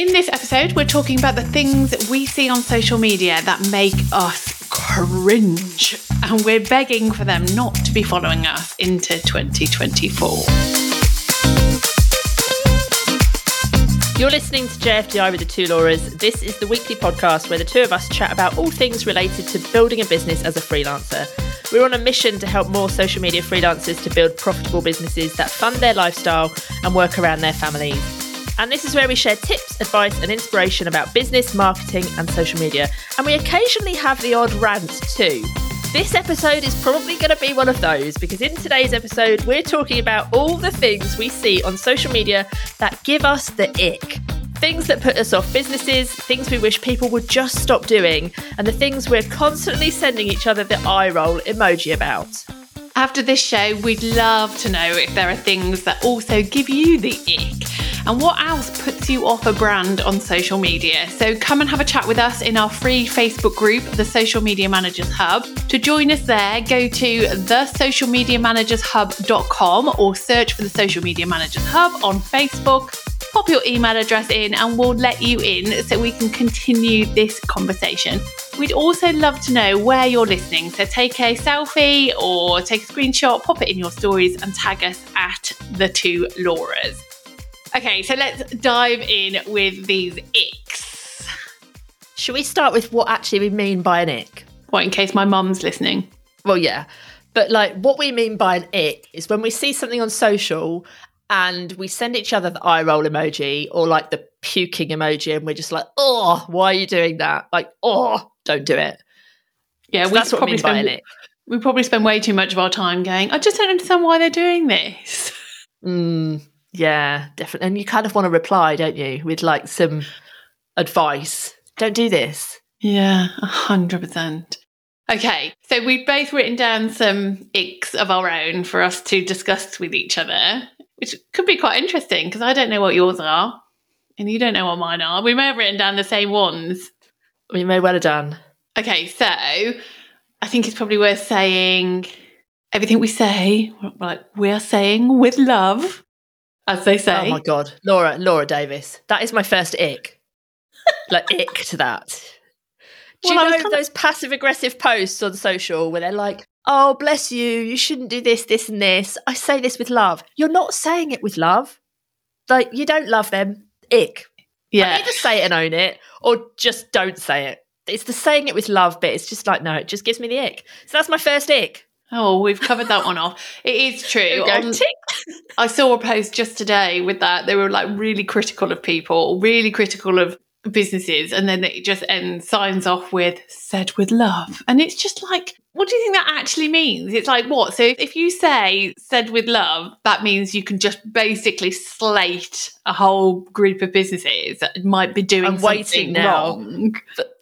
In this episode, we're talking about the things that we see on social media that make us cringe, and we're begging for them not to be following us into 2024. You're listening to JFDI with the two Lauras. This is the weekly podcast where the two of us chat about all things related to building a business as a freelancer. We're on a mission to help more social media freelancers to build profitable businesses that fund their lifestyle and work around their families. And this is where we share tips, advice, and inspiration about business, marketing, and social media. And we occasionally have the odd rant too. This episode is probably going to be one of those because in today's episode, we're talking about all the things we see on social media that give us the ick. Things that put us off businesses, things we wish people would just stop doing, and the things we're constantly sending each other the eye roll emoji about. After this show, we'd love to know if there are things that also give you the ick and what else puts you off a brand on social media. So come and have a chat with us in our free Facebook group, the Social Media Managers Hub. To join us there, go to thesocialmediamanagershub.com or search for the Social Media Managers Hub on Facebook. Pop your email address in and we'll let you in so we can continue this conversation. We'd also love to know where you're listening. So take a selfie or take a screenshot, pop it in your stories, and tag us at the two Lauras. Okay, so let's dive in with these icks. Should we start with what actually we mean by an ick? What, in case my mum's listening? Well, yeah. But like what we mean by an ick is when we see something on social and we send each other the eye roll emoji or like the puking emoji and we're just like, oh, why are you doing that? Like, oh, don't do it. Yeah, so that's what we mean spend, by. We probably spend way too much of our time going, I just don't understand why they're doing this. Mm, yeah, definitely. And you kind of want to reply, don't you, with like some advice. Don't do this. Yeah, a hundred percent. Okay, so we've both written down some icks of our own for us to discuss with each other, which could be quite interesting because I don't know what yours are, and you don't know what mine are. We may have written down the same ones. We may well have done. Okay, so I think it's probably worth saying everything we say, like we're saying with love as they say. Oh my god, Laura, Laura Davis, that is my first ick. like ick to that. Do well, you know those of... passive aggressive posts on social where they're like, "Oh, bless you, you shouldn't do this, this, and this." I say this with love. You're not saying it with love. Like you don't love them. Ick. Yeah. Either say it and own it, or just don't say it. It's the saying it with love bit. It's just like no, it just gives me the ick. So that's my first ick. Oh, we've covered that one off. It is true. On, I saw a post just today with that. They were like really critical of people, really critical of businesses, and then it just ends signs off with said with love. And it's just like, what do you think that actually means? It's like what? So if you say said with love, that means you can just basically slate a whole group of businesses that might be doing I'm waiting now. Wrong.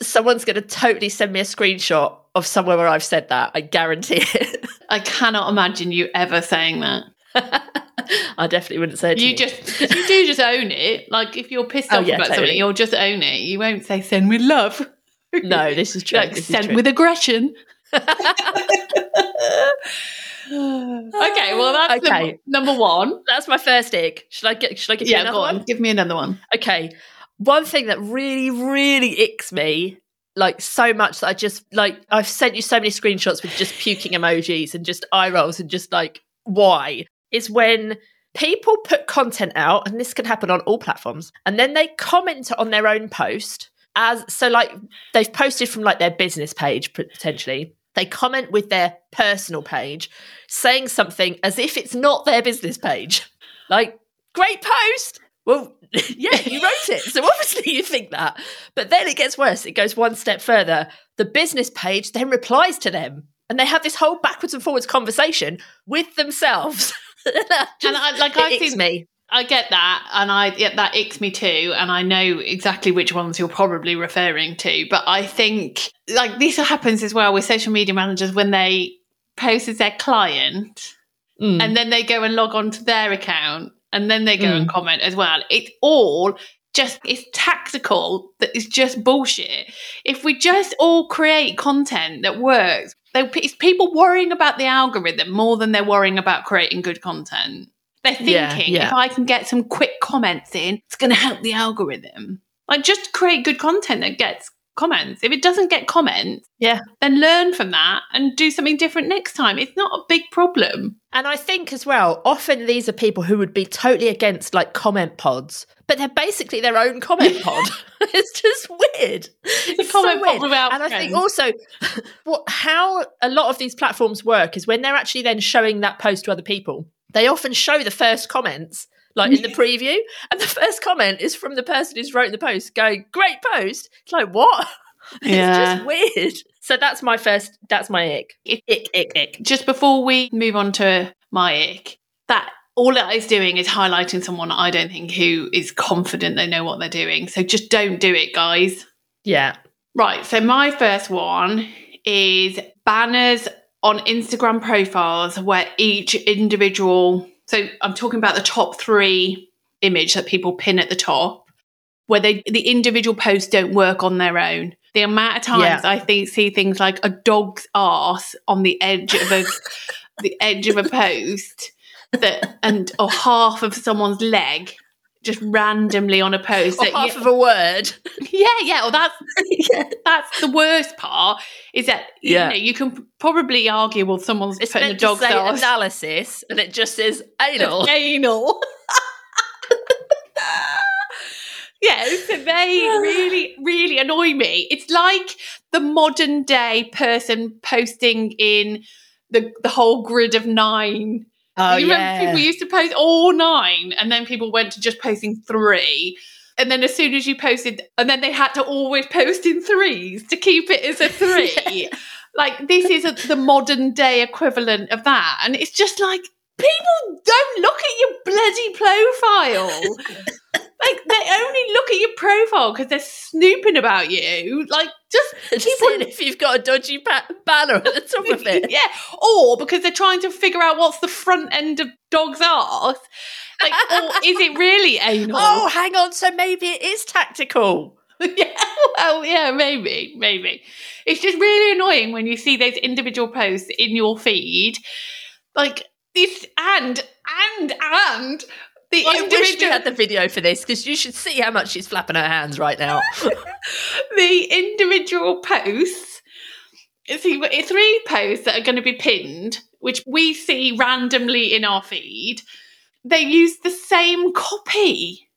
Someone's going to totally send me a screenshot of somewhere where I've said that. I guarantee it. I cannot imagine you ever saying that. I definitely wouldn't say it. you, just you do just own it. Like if you're pissed oh, off yeah, about totally. something, you'll just own it. You won't say send with love. No, this is true. like this send with aggression. okay, well that's okay. number one. That's my first egg. Should I get? Should I get? Yeah, go on. One? Give me another one. Okay, one thing that really, really icks me like so much that I just like I've sent you so many screenshots with just puking emojis and just eye rolls and just like why is when people put content out and this can happen on all platforms and then they comment on their own post as so like they've posted from like their business page potentially they comment with their personal page saying something as if it's not their business page like great post well, yeah, you wrote it. So obviously you think that. But then it gets worse. It goes one step further. The business page then replies to them and they have this whole backwards and forwards conversation with themselves. and I, like I think me. I get that, and I yeah, that icks me too, and I know exactly which ones you're probably referring to. But I think like this happens as well with social media managers when they post as their client, mm. and then they go and log on to their account, and then they go mm. and comment as well. It's all just it's tactical that is just bullshit. If we just all create content that works, it's people worrying about the algorithm more than they're worrying about creating good content. They're thinking yeah, yeah. if I can get some quick comments in, it's going to help the algorithm. Like, just create good content that gets comments. If it doesn't get comments, Yeah. then learn from that and do something different next time. It's not a big problem. And I think as well, often these are people who would be totally against like comment pods, but they're basically their own comment pod. it's just weird. It's, a comment pod weird. without And I think also what how a lot of these platforms work is when they're actually then showing that post to other people, they often show the first comments like in the preview, and the first comment is from the person who's wrote the post going, Great post. It's like, what? It's Yeah. just weird. So that's my first that's my ick. Ick. Ick, ick, ick. Just before we move on to my ick, that all that is doing is highlighting someone I don't think who is confident they know what they're doing. So just don't do it, guys. Yeah. Right. So my first one is banners on Instagram profiles where each individual. So I'm talking about the top three image that people pin at the top, where they the individual posts don't work on their own. The amount of times Yeah. I think see things like a dog's arse on the edge of a the edge of a post that and or half of someone's leg just randomly on a post Or that half you- of a word. yeah, yeah. Well, that's that's the worst part. Is that you Yeah. know you can probably argue well someone's It's putting a dog say sauce analysis, and it just says anal. anal. yeah, so they really, really annoy me. It's like the modern day person posting in the the whole grid of nine. Oh you remember people used to post all nine, and then people went to just posting three. And then as soon as you posted, and then they had to always post in threes to keep it as a three. Like this is a, the modern day equivalent of that, and it's just like people don't look at your bloody profile. only look at your profile because they're snooping about you. Like just Just keep on if you've got a dodgy banner at the top of it. yeah, or because they're trying to figure out what's the front end of dog's arse. Like, or is it really anal? Oh, hang on. So maybe it is tactical. yeah, well, yeah, maybe, maybe. It's just really annoying when you see those individual posts in your feed, like this, and and and the I wish we had the video for this because you should see how much she's flapping her hands right now. the individual posts. See, it's three posts that are going to be pinned, which we see randomly in our feed. They use the same copy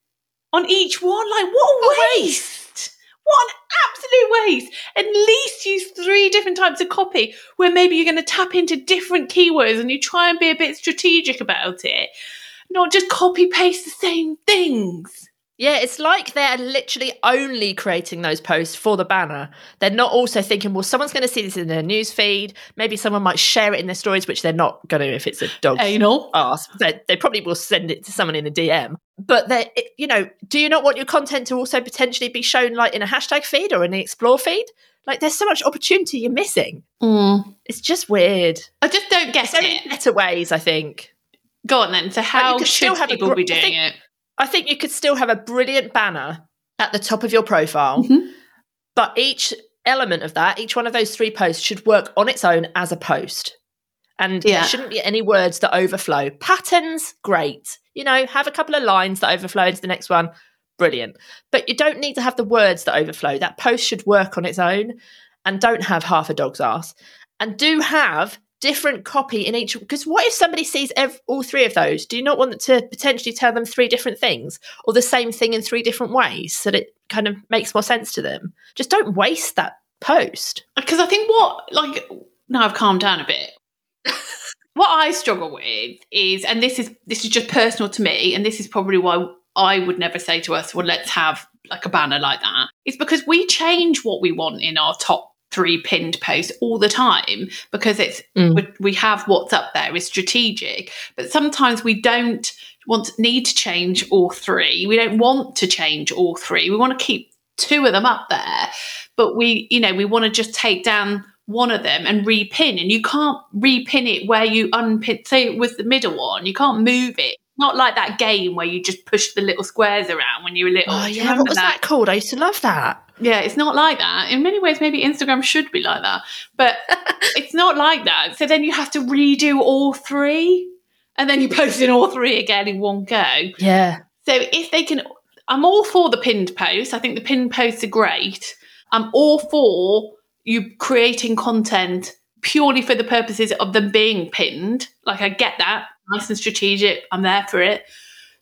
on each one. Like, what a waste! What an absolute waste! At least use three different types of copy where maybe you're going to tap into different keywords and you try and be a bit strategic about it. Not just copy paste the same things. Yeah, it's like they're literally only creating those posts for the banner. They're not also thinking, well, someone's going to see this in their news feed. Maybe someone might share it in their stories, which they're not going to if it's a dog Anal. ass. They, they probably will send it to someone in a DM. But they, you know, do you not want your content to also potentially be shown like in a hashtag feed or in the explore feed? Like, there's so much opportunity you're missing. Hmm. It's just weird. I just don't get So it. better ways, I think. Go on then. So how could should have people gr- be I doing think- it? I think you could still have a brilliant banner at the top of your profile, Mhm. but each element of that, each one of those three posts should work on its own as a post. And Yeah. there shouldn't be any words that overflow. Patterns, great. You know, have a couple of lines that overflow into the next one, brilliant. But you don't need to have the words that overflow. That post should work on its own and don't have half a dog's ass. And do have different copy in each because what if somebody sees ev- all three of those do you not want to potentially tell them three different things or the same thing in three different ways so that it kind of makes more sense to them just don't waste that post uh, Because I think what, like, now I've calmed down a bit. what I struggle with is, and this is this is just personal to me, and this is probably why I would never say to us, "Well, let's have like a banner like that." It's because we change what we want in our top three pinned posts all the time because it's Mm. we, we have what's up there is strategic, but sometimes we don't want need to change all three. We don't want to change all three. We want to keep two of them up there, but we, you know, we want to just take down one of them and repin, and you can't repin it where you unpin. Say with the middle one, you can't move it. Not like that game where you just push the little squares around when you were little. oh yeah what was that? called i used to love that yeah, it's not like that. In many ways, maybe Instagram should be like that, but it's not like that. So then you have to redo all three, and then you post in all three again in one go. yeah So if they can, I'm all for the pinned posts. I think the pinned posts are great. I'm all for you creating content purely for the purposes of them being pinned. Like I get that, nice and strategic. I'm there for it.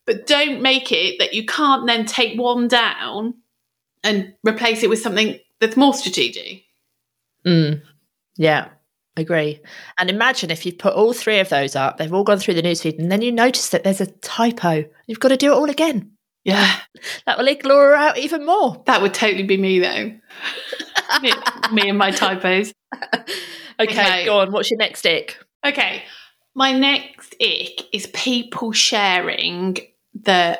But don't make it that you can't then take one down and replace it with something that's more strategic. Mm. Yeah, agree. And imagine if you put all three of those up, they've all gone through the newsfeed, and then you notice that there's a typo. You've got to do it all again. Yeah. That will ignore out even more. That would totally be me, though. me, me, and my typos. Okay, okay, go on. What's your next ick? Okay. My next ick is people sharing the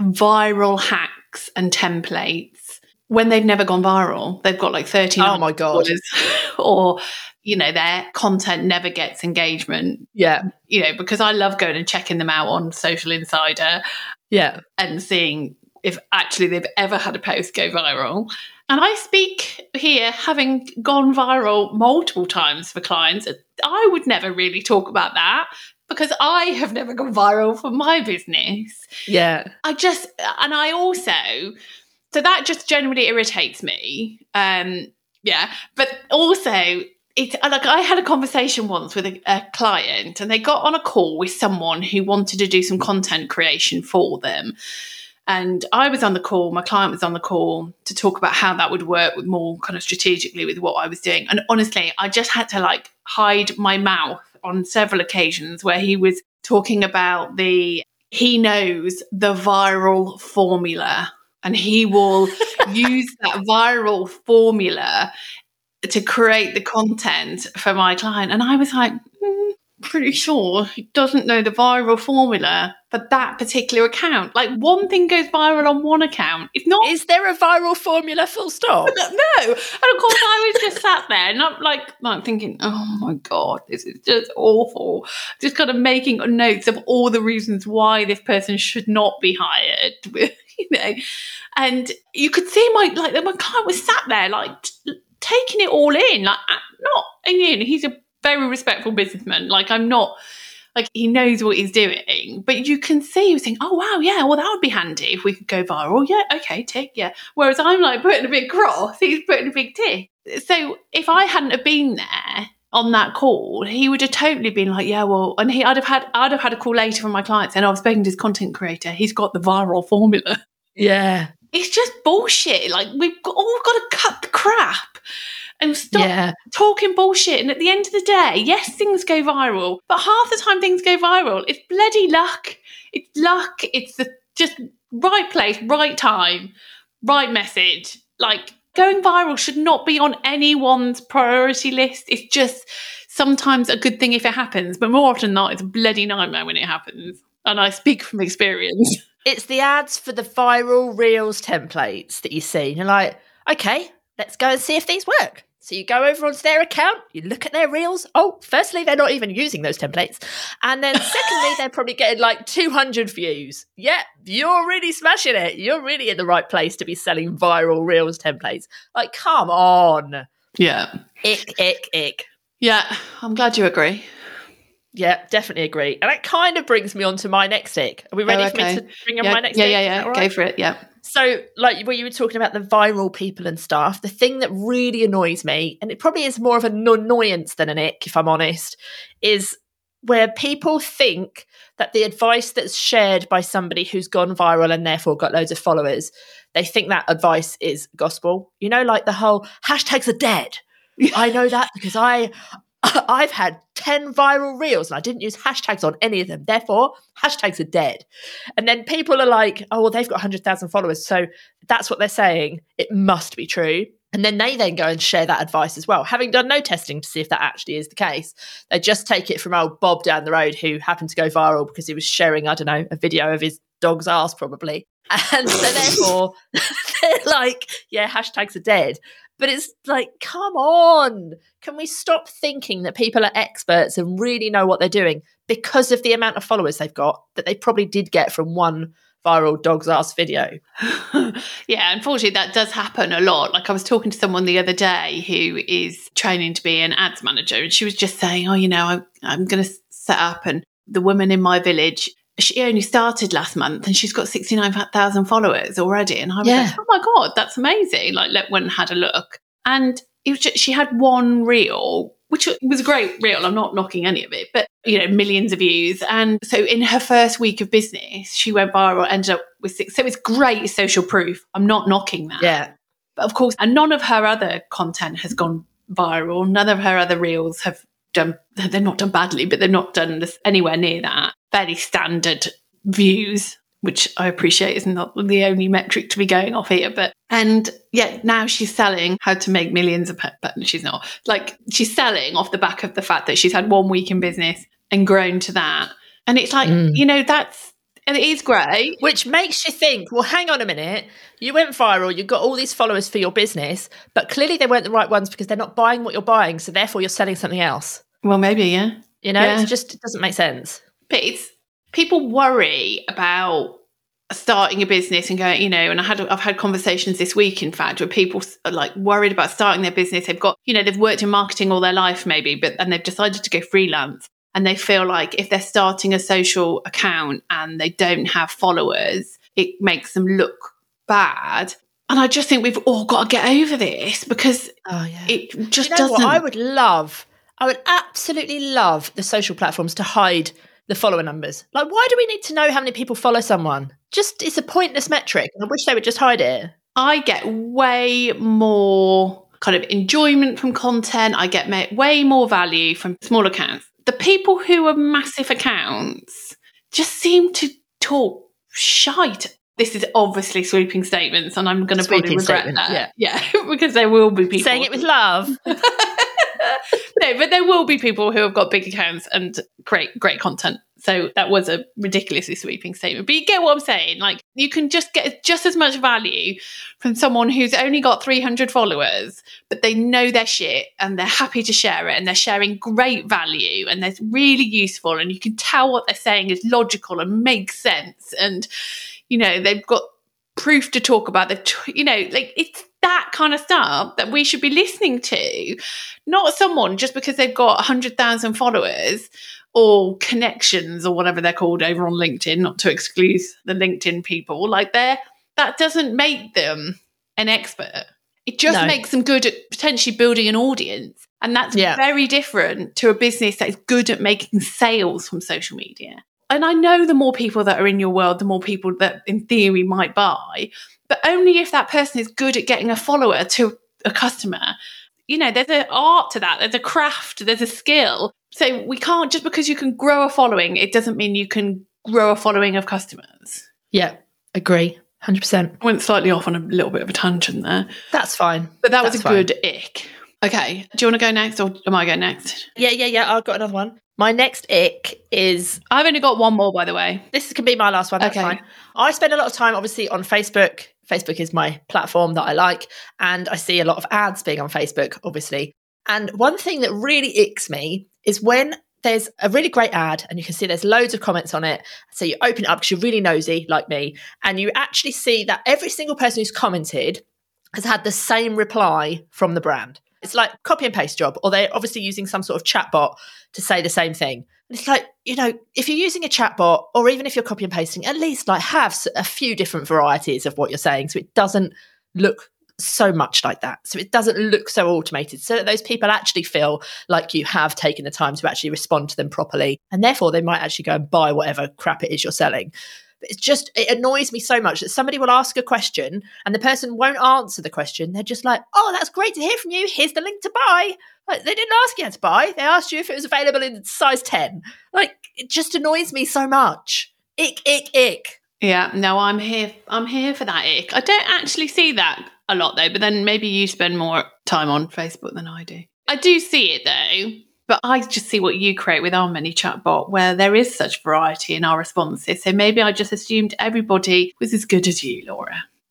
viral hacks and templates when they've never gone viral. They've got like 13 Oh my god. Or you know, their content never gets engagement. Yeah. You know, because I love going and checking them out on Social Insider. Yeah. And seeing if actually they've ever had a post go viral. And I speak here having gone viral multiple times for clients. I would never really talk about that because I have never gone viral for my business. Yeah. I just, and I also, so that just generally irritates me. Um, yeah. But also, it, like I had a conversation once with a, a, client, and they got on a call with someone who wanted to do some content creation for them. And I was on the call, my client was on the call to talk about how that would work with more kind of strategically with what I was doing. And honestly, I just had to like hide my mouth on several occasions where he was talking about the he knows the viral formula and he will use that viral formula to create the content for my client. And I was like, mm, pretty sure he doesn't know the viral formula for that particular account. Like one thing goes viral on one account. It's not. Is there a viral formula full stop? no. And of course, I was just sat there and I'm like, like thinking, oh my God, this is just awful. Just kind of making notes of all the reasons why this person should not be hired. you know, and you could see my like my client was sat there like taking it all in. Like, not, and you know, he's a very respectful businessman. Like, I'm not, like, he knows what he's doing. But you can see he was saying, oh, wow, yeah, well, that would be handy if we could go viral. Yeah, okay, tick, yeah. Whereas I'm like putting a big cross, he's putting a big tick. So if I hadn't have been there, on that call, he would have totally been like, "Yeah, well," and he, I'd have had, I'd have had a call later from my clients, and I've spoken to his content creator. He's got the viral formula. Yeah, it's just bullshit. Like we've got, all got to cut the crap and stop yeah. talking bullshit. And at the end of the day, yes, things go viral, but half the time things go viral. It's bloody luck. It's luck. It's the just right place, right time, right message. Like going viral should not be on anyone's priority list. It's just sometimes a good thing if it happens, but more often than not, it's a bloody nightmare when it happens. And I speak from experience. It's the ads for the viral reels templates that you see. And you're like, okay, let's go and see if these work. So you go over onto their account, you look at their reels. Oh, firstly, they're not even using those templates. And then secondly, they're probably getting like 200 views. Yeah, you're really smashing it. You're really in the right place to be selling viral reels templates. Like, come on. Yeah. Ick, ick, ick. Yeah, I'm glad you agree. Yeah, definitely agree. And that kind of brings me on to my next ick. Are we ready oh, okay. for me to bring yeah, my next yeah, ick? Yeah, yeah, yeah. Go for it. Yeah. So, like what you were talking about the viral people and stuff, the thing that really annoys me, and it probably is more of an annoyance than an ick, if I'm honest, is where people think that the advice that's shared by somebody who's gone viral and therefore got loads of followers, they think that advice is gospel. You know, like the whole hashtags are dead. I know that because I I've had 10 viral reels and I didn't use hashtags on any of them. Therefore, hashtags are dead. And then people are like, oh, well, they've got 100,000 followers. So that's what they're saying. It must be true. And then they then go and share that advice as well, having done no testing to see if that actually is the case. They just take it from old Bob down the road who happened to go viral because he was sharing, I don't know, a video of his dog's ass probably. And so therefore, they're like, yeah, hashtags are dead. But it's like, come on. Can we stop thinking that people are experts and really know what they're doing because of the amount of followers they've got that they probably did get from one viral dog's ass video? yeah, unfortunately, that does happen a lot. Like, I was talking to someone the other day who is training to be an ads manager, and she was just saying, Oh, you know, I'm, I'm going to set up, and the woman in my village she only started last month and she's got 69,000 followers already. And I was Yeah. like, oh my God, that's amazing. Like, let went and had a look. And it was just, she had one reel, which was a great reel. I'm not knocking any of it, but, you know, millions of views. And so in her first week of business, she went viral, ended up with six. So it's great social proof. I'm not knocking that. Yeah. But of course, and none of her other content has gone viral. None of her other reels have done, they're not done badly, but they're not done this anywhere near that. Fairly standard views, which I appreciate is not the only metric to be going off here. But, and yet now she's selling how to make millions of, pe- but she's not. Like, she's selling off the back of the fact that she's had one week in business and grown to that. And it's like, Mm. you know, that's, and it is great. Which makes you think, well, hang on a minute. You went viral, you got all these followers for your business, but clearly they weren't the right ones because they're not buying what you're buying. So therefore you're selling something else. Well, maybe, yeah. You know, Yeah. it just it doesn't make sense. but it's people worry about starting a business and going you know and i had i've had conversations this week in fact where people are like worried about starting their business they've got you know they've worked in marketing all their life maybe but and they've decided to go freelance and they feel like if they're starting a social account and they don't have followers it makes them look bad and i just think we've all got to get over this because Oh yeah. it just you know doesn't what? I would love, I would absolutely love the social platforms to hide the follower numbers. Like, why do we need to know how many people follow someone? Just it's a pointless metric. I wish they would just hide it. I get way more kind of enjoyment from content. I get way more value from small accounts. The people who are massive accounts just seem to talk shite. This is obviously sweeping statements, and I'm going to probably regret that. Yeah, because there will be people Saying it with love. no, but there will be people who have got big accounts and great, great content. So that was a ridiculously sweeping statement. But you get what I'm saying. Like you can just get just as much value from someone who's only got 300 followers, but they know their shit and they're happy to share it and they're sharing great value and they're really useful and you can tell what they're saying is logical and makes sense and you know they've got proof to talk about. They've t- you know like it's that kind of stuff that we should be listening to not someone just because they've got 100,000 followers or connections or whatever they're called over on LinkedIn, not to exclude the LinkedIn people. Like they're that doesn't make them an expert. It just No. makes them good at potentially building an audience. And that's Yeah. very different to a business that is good at making sales from social media. And I know the more people that are in your world, the more people that in theory might buy, but only if that person is good at getting a follower to a customer you know, there's an art to that, there's a craft, there's a skill. So we can't just because you can grow a following, it doesn't mean you can grow a following of customers. yeah, agree. 100%. I went slightly off on a little bit of a tangent there, That's fine. but that was a fine. good ick. Okay, do you want to go next or am I going next? Yeah, yeah, yeah. I've got another one. My next ick is I've only got one more, by the way. this can be my last one. That's Okay. fine. I spend a lot of time, obviously, on Facebook. Facebook is my platform that I like, and I see a lot of ads being on Facebook, obviously. And one thing that really icks me is when there's a really great ad and you can see there's loads of comments on it. So you open it up because you're really nosy, like me, and you actually see that every single person who's commented has had the same reply from the brand. It's like copy and paste job, or they're obviously using some sort of chatbot to say the same thing. It's like, you know, if you're using a chatbot, or even if you're copy and pasting, at least like have a few different varieties of what you're saying so it doesn't look so much like that. So it doesn't look so automated, so that those people actually feel like you have taken the time to actually respond to them properly. And therefore, they might actually go and buy whatever crap it is you're selling. It's just, it annoys me so much that somebody will ask a question and the person won't answer the question. They're just like, oh, that's great to hear from you. Here's the link to buy. Like, they didn't ask you how to buy. They asked you if it was available in size 10. Like, it just annoys me so much. Ick, ick, ick. Yeah, no, I'm here. I'm here for that ick. I don't actually see that a lot though, but then maybe you spend more time on Facebook than I do. I do see it though, but I just see what you create with our mini chatbot, where there is such variety in our responses. So maybe I just assumed everybody was as good as you, Laura.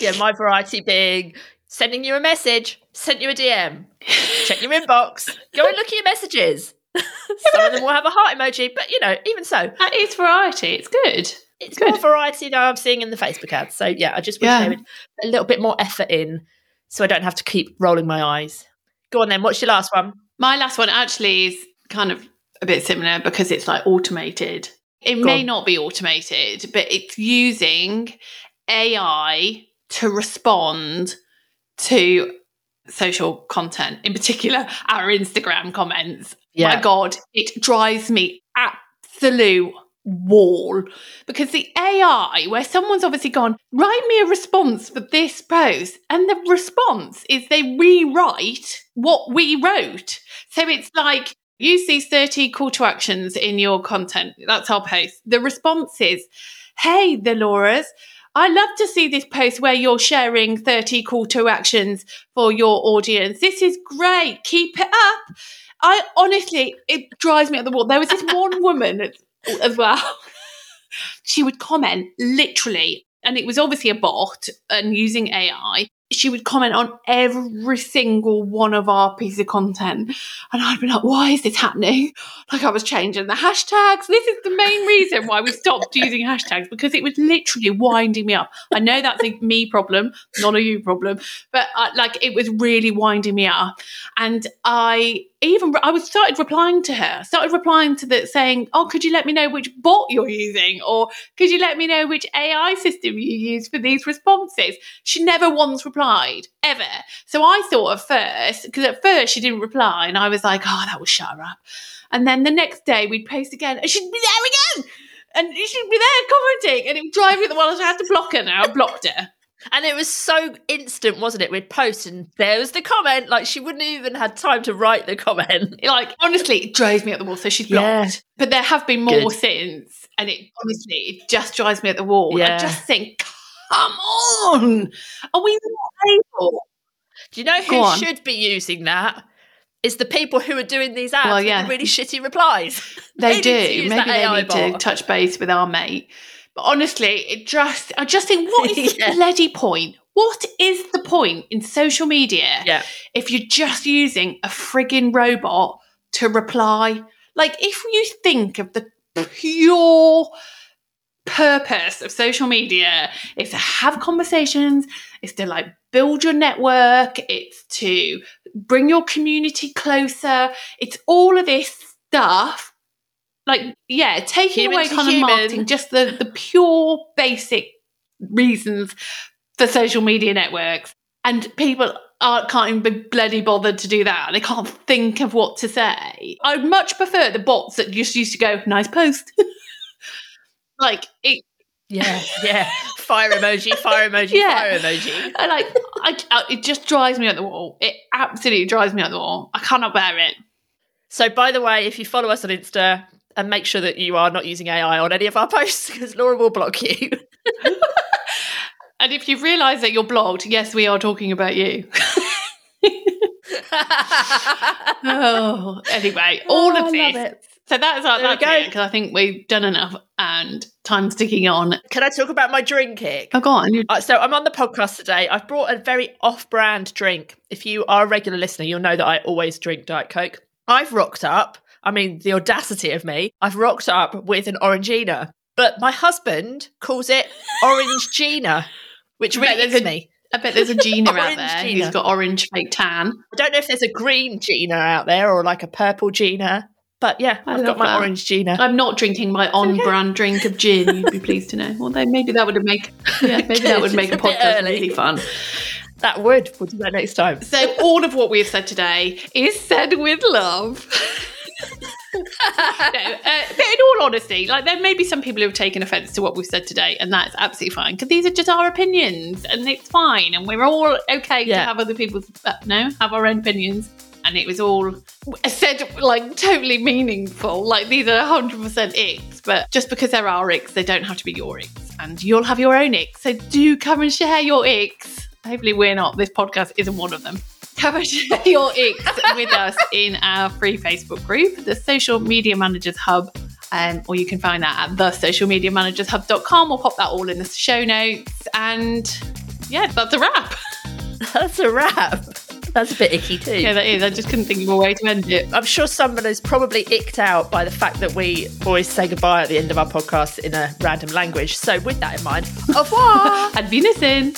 yeah, my variety being sending you a message, sent you a DM, check your inbox, go and look at your messages. Some of them will have a heart emoji, but you know, even so, That is variety. It's good. it's Good. more variety than I'm seeing in the Facebook ads. So yeah, I just wish Yeah. they would put a little bit more effort in so I don't have to keep rolling my eyes. Go on then, what's your last one? My last one actually is kind of a bit similar because it's like automated. It Go may on. not be automated, but it's using AI to respond to social content, in particular our Instagram comments. Yeah. My God, it drives me absolute wall because the AI, where someone's obviously gone, write me a response for this post, and the response is they rewrite what we wrote. So it's like, use these 30 call to actions in your content. That's our post. The response is, hey, the Lauras. I love to see this post where you're sharing 30 call to actions for your audience. This is great. Keep it up. I honestly, it drives me up the wall. There was this one woman as- well. she would comment literally, and it was obviously a bot and using AI. She would comment on every single one of our pieces of content. And I'd be like, why is this happening? Like I was changing the hashtags. This is the main reason why we stopped using hashtags because it was literally winding me up. I know that's a me problem, not a you problem, but uh, like it was really winding me up. And I even I was started replying to her, started replying to that saying, "Oh, could you let me know which bot you're using, or could you let me know which AI system you use for these responses?" She never once replied ever. So I thought at first, because at first she didn't reply, and I was like, "Oh, that will shut her up." And then the next day we'd post again, and she'd be there again, and she'd be there commenting, and it would drive me the well. I had to block her now. I blocked her. And it was so instant, wasn't it? We'd post and there was the comment. Like she wouldn't even had time to write the comment. Like honestly, it drives me up the wall. So she's Yeah. blocked. But there have been more Good. since, and it honestly it just drives me at the wall. I Yeah. just think, come on, are we not able? Do you know who should be using that? It's the people who are doing these ads Well, with the really shitty replies. They, to do. Maybe they AI need to touch base with our mate. But honestly, it just I just think, what is Yeah. the bloody point? What is the point in social media Yeah. if you're just using a frigging robot to reply? Like, if you think of the pure purpose of social media is to have conversations, it's to like build your network, it's to bring your community closer, it's all of this stuff. Like, yeah, taking Human away kind of marketing, just the, the pure basic reasons for social media networks. And people aren't can't even be bloody bothered to do that. They can't think of what to say. I'd much prefer the bots that just used to go, nice post. like, it, Yeah. Yeah. Fire emoji, fire emoji, Yeah. fire emoji. I like, I, I, it just drives me at the wall. It absolutely drives me at the wall. I cannot bear it. So, by the way, if you follow us on Insta and make sure that you are not using AI on any of our posts, because Laura will block you. And if you realise that you're blocked, yes, we are talking about you. oh, anyway, all Oh, of I this. So that's our There go. because I think we've done enough and time's ticking on. Can I talk about my drink kick? Oh, go on. Uh, so I'm on the podcast today. I've brought a very off-brand drink. If you are a regular listener, you'll know that I always drink Diet Coke. I've rocked up. I mean, the audacity of me. I've rocked up with an Orangina, but my husband calls it Orange Gina, which really a- me. I bet there's a Gina out there Gina. who's got orange fake tan. I don't know if there's a green Gina out there or like a purple Gina, but yeah, I I've got my that. Orange Gina. I'm not drinking my on-brand drink of gin. You'd be pleased to know. Although maybe that would make yeah, maybe that would make a It's a bit podcast really fun. That would. We'll do that next time. So all of what we have said today is said with love. no, uh, but in all honesty, like there may be some people who have taken offence to what we've said today, and that's absolutely fine because these are just our opinions, and it's fine, and we're all okay to have other people's uh, no have our own opinions. And it was all said like totally meaningful. Like these are 100% icks, but just because they're icks, they don't have to be your icks. And you'll have your own icks. So do come and share your icks. Hopefully, we're not. This podcast isn't one of them. Come and share your icks with us in our free Facebook group, the Social Media Managers Hub. Um, or you can find that at the social media socialmediamanagershub.com. We'll pop that all in the show notes. And yeah, that's a wrap. That's a wrap. That's a bit icky too. Yeah, that is. I just couldn't think of a way to end it. I'm sure someone is probably icked out by the fact that we always say goodbye at the end of our podcast in a random language. So, with that in mind, au revoir. Had been a sin.